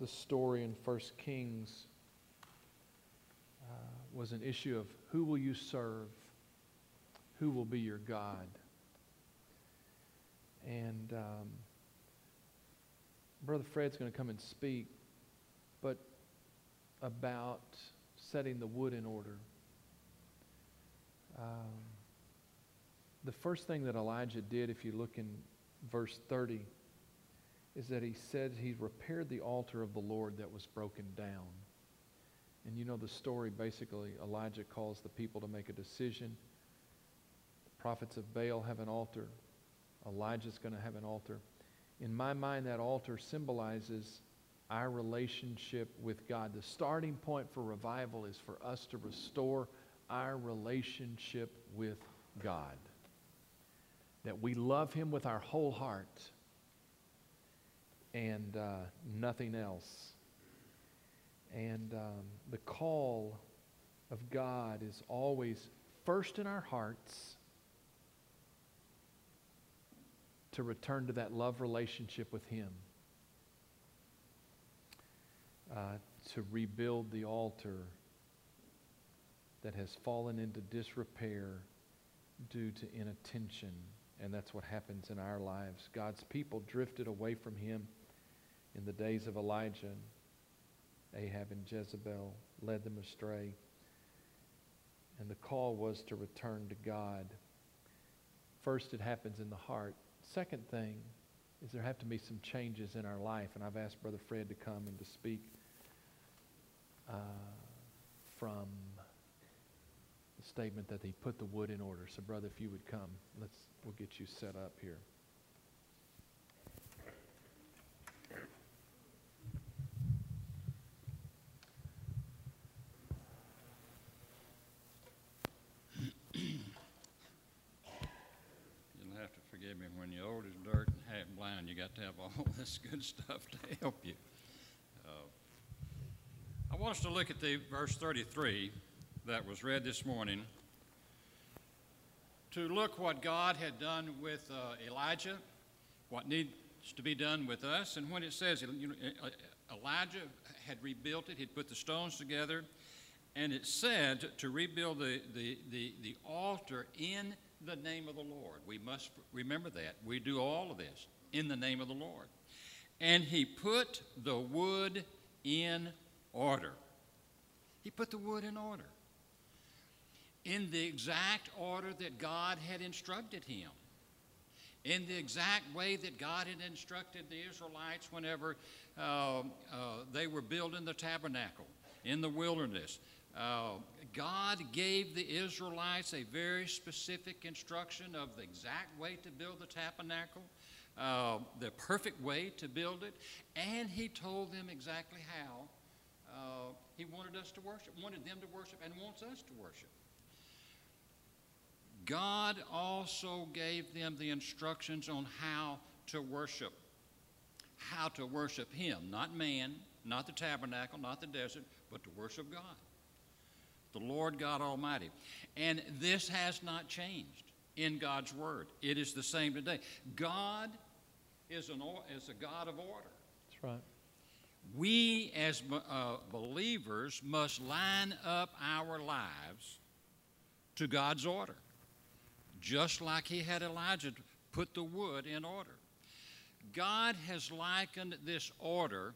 the story in 1 Kings uh, was an issue of who will you serve? Who will be your God? And um, Brother Fred's going to come and speak, but about setting the wood in order. Um, the first thing that Elijah did, if you look in verse 30, is that he said he repaired the altar of the Lord that was broken down. And you know the story basically, Elijah calls the people to make a decision. The prophets of Baal have an altar, Elijah's going to have an altar. In my mind, that altar symbolizes our relationship with God. The starting point for revival is for us to restore our relationship with God. That we love Him with our whole heart and uh, nothing else. And um, the call of God is always first in our hearts to return to that love relationship with Him, uh, to rebuild the altar that has fallen into disrepair due to inattention. And that's what happens in our lives. God's people drifted away from Him in the days of Elijah. Ahab and Jezebel led them astray. And the call was to return to God. First, it happens in the heart. Second thing is there have to be some changes in our life. And I've asked Brother Fred to come and to speak uh, from the statement that he put the wood in order. So, brother, if you would come, let's we'll get you set up here. When you're old as dirt and half blind, you got to have all this good stuff to help you. Uh, I want us to look at the verse 33 that was read this morning. To look what God had done with uh, Elijah, what needs to be done with us, and when it says you know, Elijah had rebuilt it, he'd put the stones together, and it said to rebuild the, the, the, the altar in the name of the Lord. We must remember that. We do all of this in the name of the Lord. And he put the wood in order. He put the wood in order. In the exact order that God had instructed him. In the exact way that God had instructed the Israelites whenever uh, uh, they were building the tabernacle in the wilderness. Uh, God gave the Israelites a very specific instruction of the exact way to build the tabernacle, uh, the perfect way to build it, and He told them exactly how uh, He wanted us to worship, wanted them to worship, and wants us to worship. God also gave them the instructions on how to worship, how to worship Him, not man, not the tabernacle, not the desert, but to worship God the Lord God Almighty. And this has not changed in God's Word. It is the same today. God is, an, is a God of order. That's right. We, as uh, believers, must line up our lives to God's order, just like He had Elijah put the wood in order. God has likened this order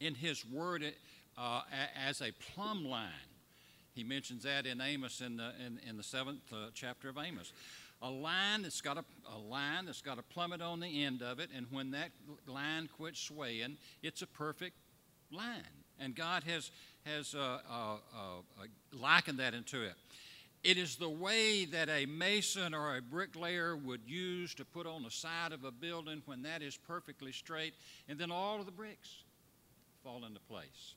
in His Word uh, as a plumb line he mentions that in Amos in the, in, in the seventh uh, chapter of Amos. A line that's got a, a line that's got a plummet on the end of it, and when that line quits swaying, it's a perfect line. And God has, has uh, uh, uh, likened that into it. It is the way that a mason or a bricklayer would use to put on the side of a building when that is perfectly straight, and then all of the bricks fall into place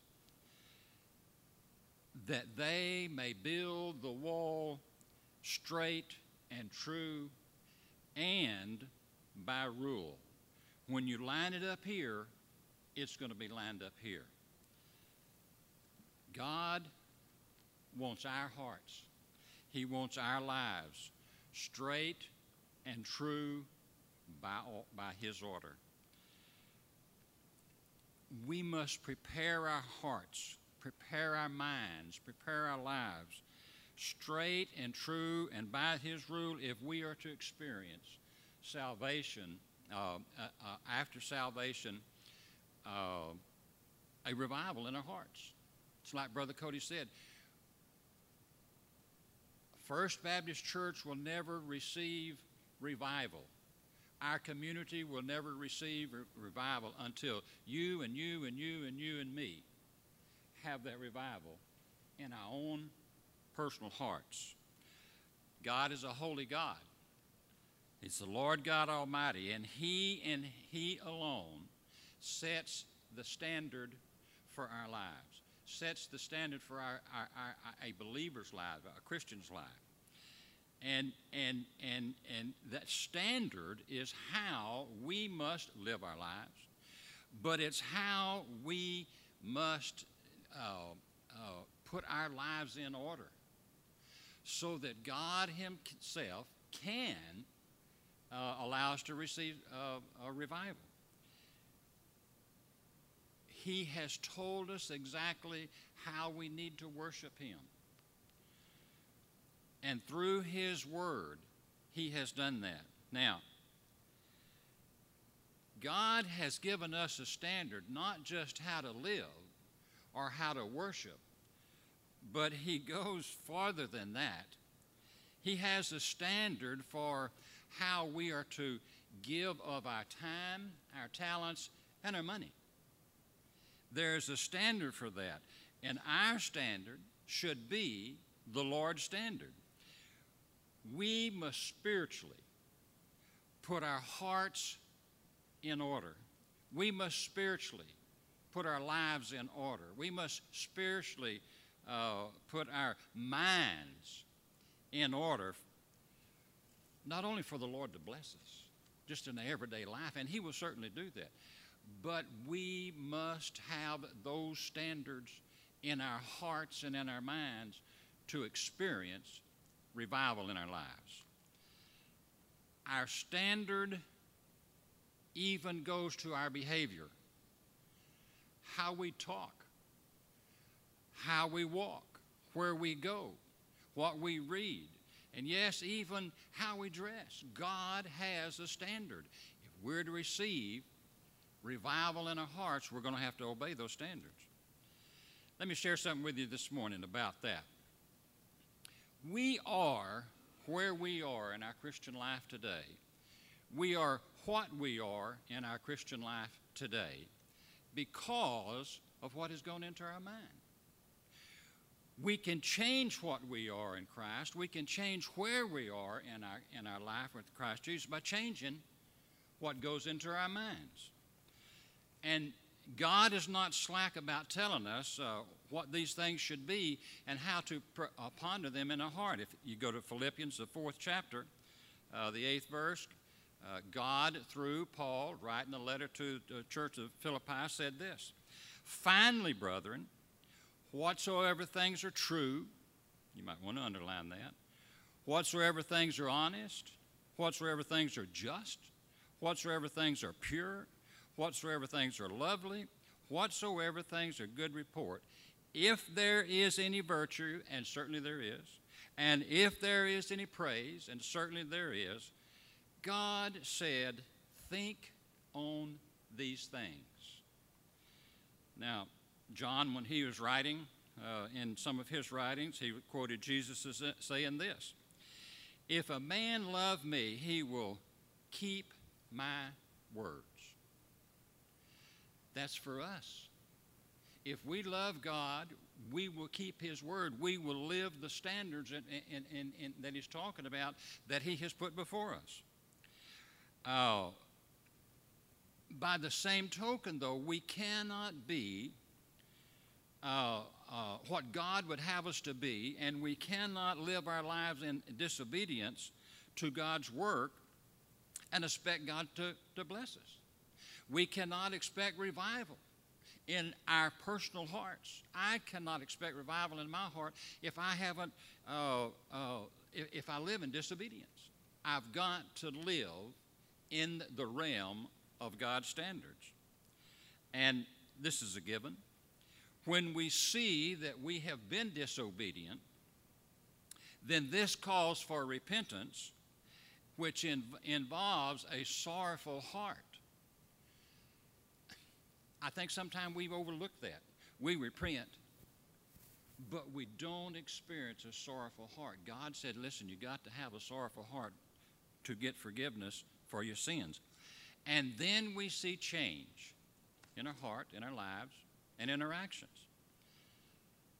that they may build the wall straight and true and by rule. When you line it up here, it's going to be lined up here. God wants our hearts, He wants our lives straight and true by, by His order. we must prepare our hearts, prepare our minds, prepare our lives straight and true and by His rule if we are to experience salvation, uh, uh, uh, after salvation, uh, a revival in our hearts. It's like Brother Cody said First Baptist Church will never receive revival. Our community will never receive re- revival until you and you and you and you and me have that revival in our own personal hearts. God is a holy God. It's the Lord God Almighty, and He and He alone sets the standard for our lives, sets the standard for our, our, our, a believer's life, a Christian's life. And, and, and, and that standard is how we must live our lives, but it's how we must put our lives in order so that God Himself can uh, allow us to receive uh, a revival. He has told us exactly how we need to worship Him. And through His Word, He has done that. Now, God has given us a standard, not just how to live or how to worship, but He goes farther than that. He has a standard for how we are to give of our time, our talents, and our money. There's a standard for that. And our standard should be the Lord's standard we must spiritually put our hearts in order. We must spiritually put our lives in order. We must spiritually uh, put our minds in order, not only for the Lord to bless us, just in the everyday life, and He will certainly do that, but we must have those standards in our hearts and in our minds to experience revival in our lives. Our standard even goes to our behavior, how we talk, how we walk, where we go, what we read, and yes, even how we dress. God has a standard. If we're to receive revival in our hearts, we're going to have to obey those standards. Let me share something with you this morning about that. We are where we are in our Christian life today. We are what we are in our Christian life today because of what has gone into our mind. We can change what we are in Christ. We can change where we are in our, in our life with Christ Jesus by changing what goes into our minds. And God is not slack about telling us uh, what these things should be and how to uh, ponder them in our heart. If you go to Philippians, the fourth chapter, uh, the eighth verse, uh, God, through Paul, writing a letter to the church of Philippi, said this Finally, brethren, whatsoever things are true, you might want to underline that, whatsoever things are honest, whatsoever things are just, whatsoever things are pure, whatsoever things are lovely, whatsoever things are good report, if there is any virtue, and certainly there is, and if there is any praise, and certainly there is, God said, think on these things. Now, John, when he was writing, uh, in some of his writings, he quoted Jesus as saying this If a man love me, he will keep my words. That's for us. If we love God, we will keep His word. We will live the standards in, in, in that He's talking about that He has put before us. Uh, by the same token, though, we cannot be uh, uh, what God would have us to be, and we cannot live our lives in disobedience to God's work and expect God to, to bless us. We cannot expect revival in our personal hearts. I cannot expect revival in my heart if I haven't, uh, uh, if, if I live in disobedience. I've got to live in the realm of God's standards. And this is a given. When we see that we have been disobedient, then this calls for repentance, which in, involves a sorrowful heart. I think sometimes we've overlooked that. We repent, but we don't experience a sorrowful heart. God said, listen, you got to have a sorrowful heart to get forgiveness for your sins. And then we see change in our heart, in our lives, and in our actions.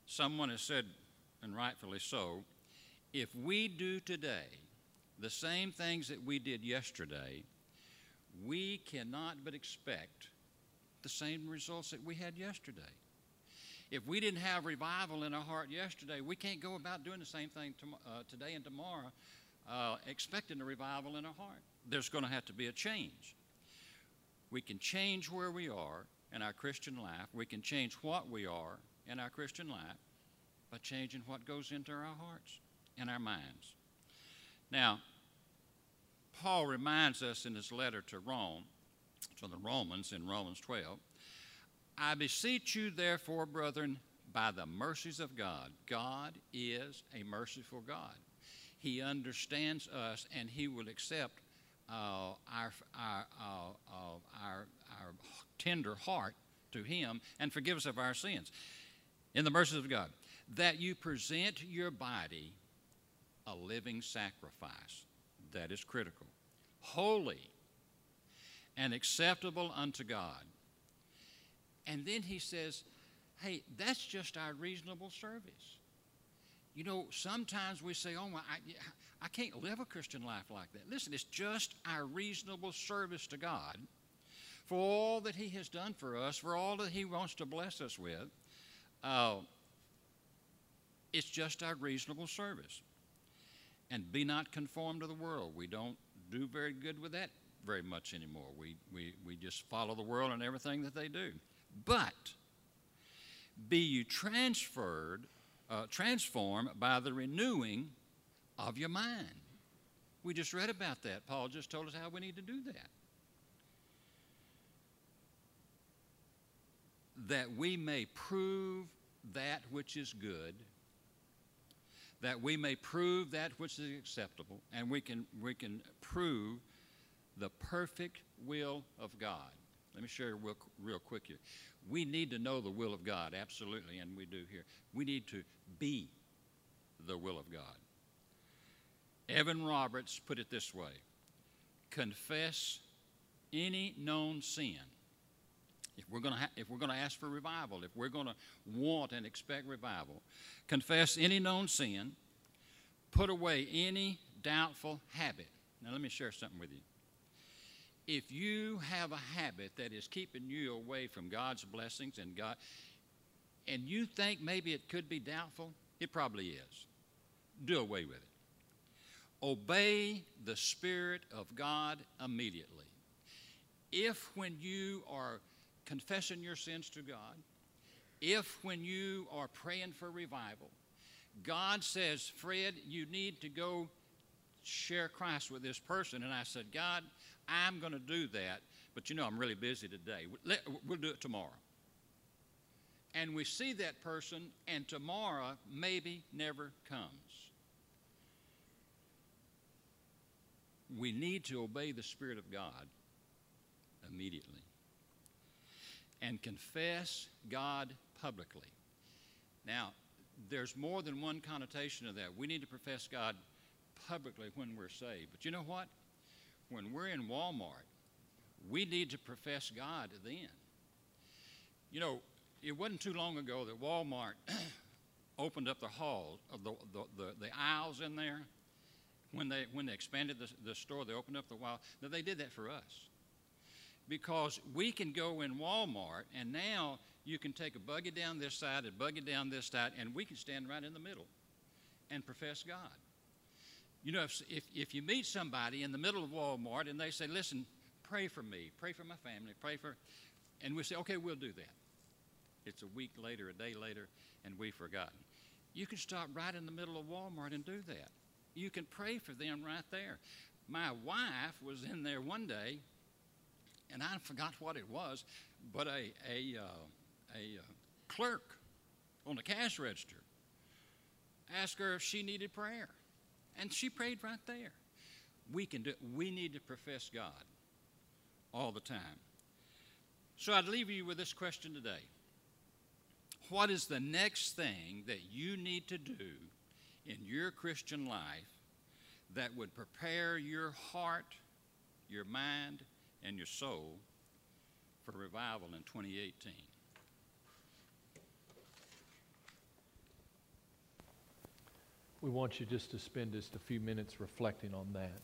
Someone has said, and rightfully so, if we do today the same things that we did yesterday, we cannot but expect the same results that we had yesterday. If we didn't have revival in our heart yesterday, we can't go about doing the same thing to, uh, today and tomorrow, uh, expecting a revival in our heart. There's going to have to be a change. We can change where we are in our Christian life. We can change what we are in our Christian life by changing what goes into our hearts and our minds. Now, Paul reminds us in his letter to Rome, to the Romans in Romans 12, I beseech you, therefore, brethren, by the mercies of God. God is a merciful God. He understands us and He will accept our, our, uh, uh, our, our tender heart to Him and forgive us of our sins. In the mercies of God, that you present your body a living sacrifice. That is critical. Holy and acceptable unto God. And then he says, hey, that's just our reasonable service. You know, sometimes we say, oh, I, I can't live a Christian life like that. Listen, it's just our reasonable service to God for all that He has done for us, for all that He wants to bless us with. Uh, it's just our reasonable service. And be not conformed to the world. We don't do very good with that very much anymore. We, we, we just follow the world and everything that they do. But be you transferred, uh, transformed by the renewing of your mind. We just read about that. Paul just told us how we need to do that. That we may prove that which is good, that we may prove that which is acceptable, and we can, we can prove the perfect will of God. Let me share real, real quick here. We need to know the will of God, absolutely, and we do here. We need to be the will of God. Evan Roberts put it this way confess any known sin. If we're going to if we're going to ask for revival, if we're going to want and expect revival, confess any known sin, put away any doubtful habit. Now let me share something with you if you have a habit that is keeping you away from God's blessings and God, and you think maybe it could be doubtful, it probably is. Do away with it. Obey the Spirit of God immediately. If when you are confessing your sins to God, if when you are praying for revival, God says, Fred, you need to go share Christ with this person. And I said, God, I'm going to do that, but you know, I'm really busy today. We'll do it tomorrow. And we see that person, and tomorrow maybe never comes. We need to obey the Spirit of God immediately and confess God publicly. Now, there's more than one connotation of that. We need to profess God publicly when we're saved. But you know what? When we're in Walmart, we need to profess God then. You know, it wasn't too long ago that Walmart opened up the halls of the, the, the, the, aisles in there. When they, when they expanded the, the store, they opened up the wall. Now, they did that for us. Because we can go in Walmart, and now you can take a buggy down this side, a buggy down this side, and we can stand right in the middle and profess God. You know, if, if, if you meet somebody in the middle of Walmart and they say, listen, pray for me, pray for my family, pray for, and we say, okay, we'll do that. It's a week later, a day later, and we've forgotten. You can stop right in the middle of Walmart and do that. You can pray for them right there. My wife was in there one day, and I forgot what it was, but a, a, uh, a uh, clerk on the cash register asked her if she needed prayer. And she prayed right there. We can do we need to profess God all the time. So I'd leave you with this question today. What is the next thing that you need to do in your Christian life that would prepare your heart, your mind, and your soul for revival in 2018? We want you just to spend just a few minutes reflecting on that.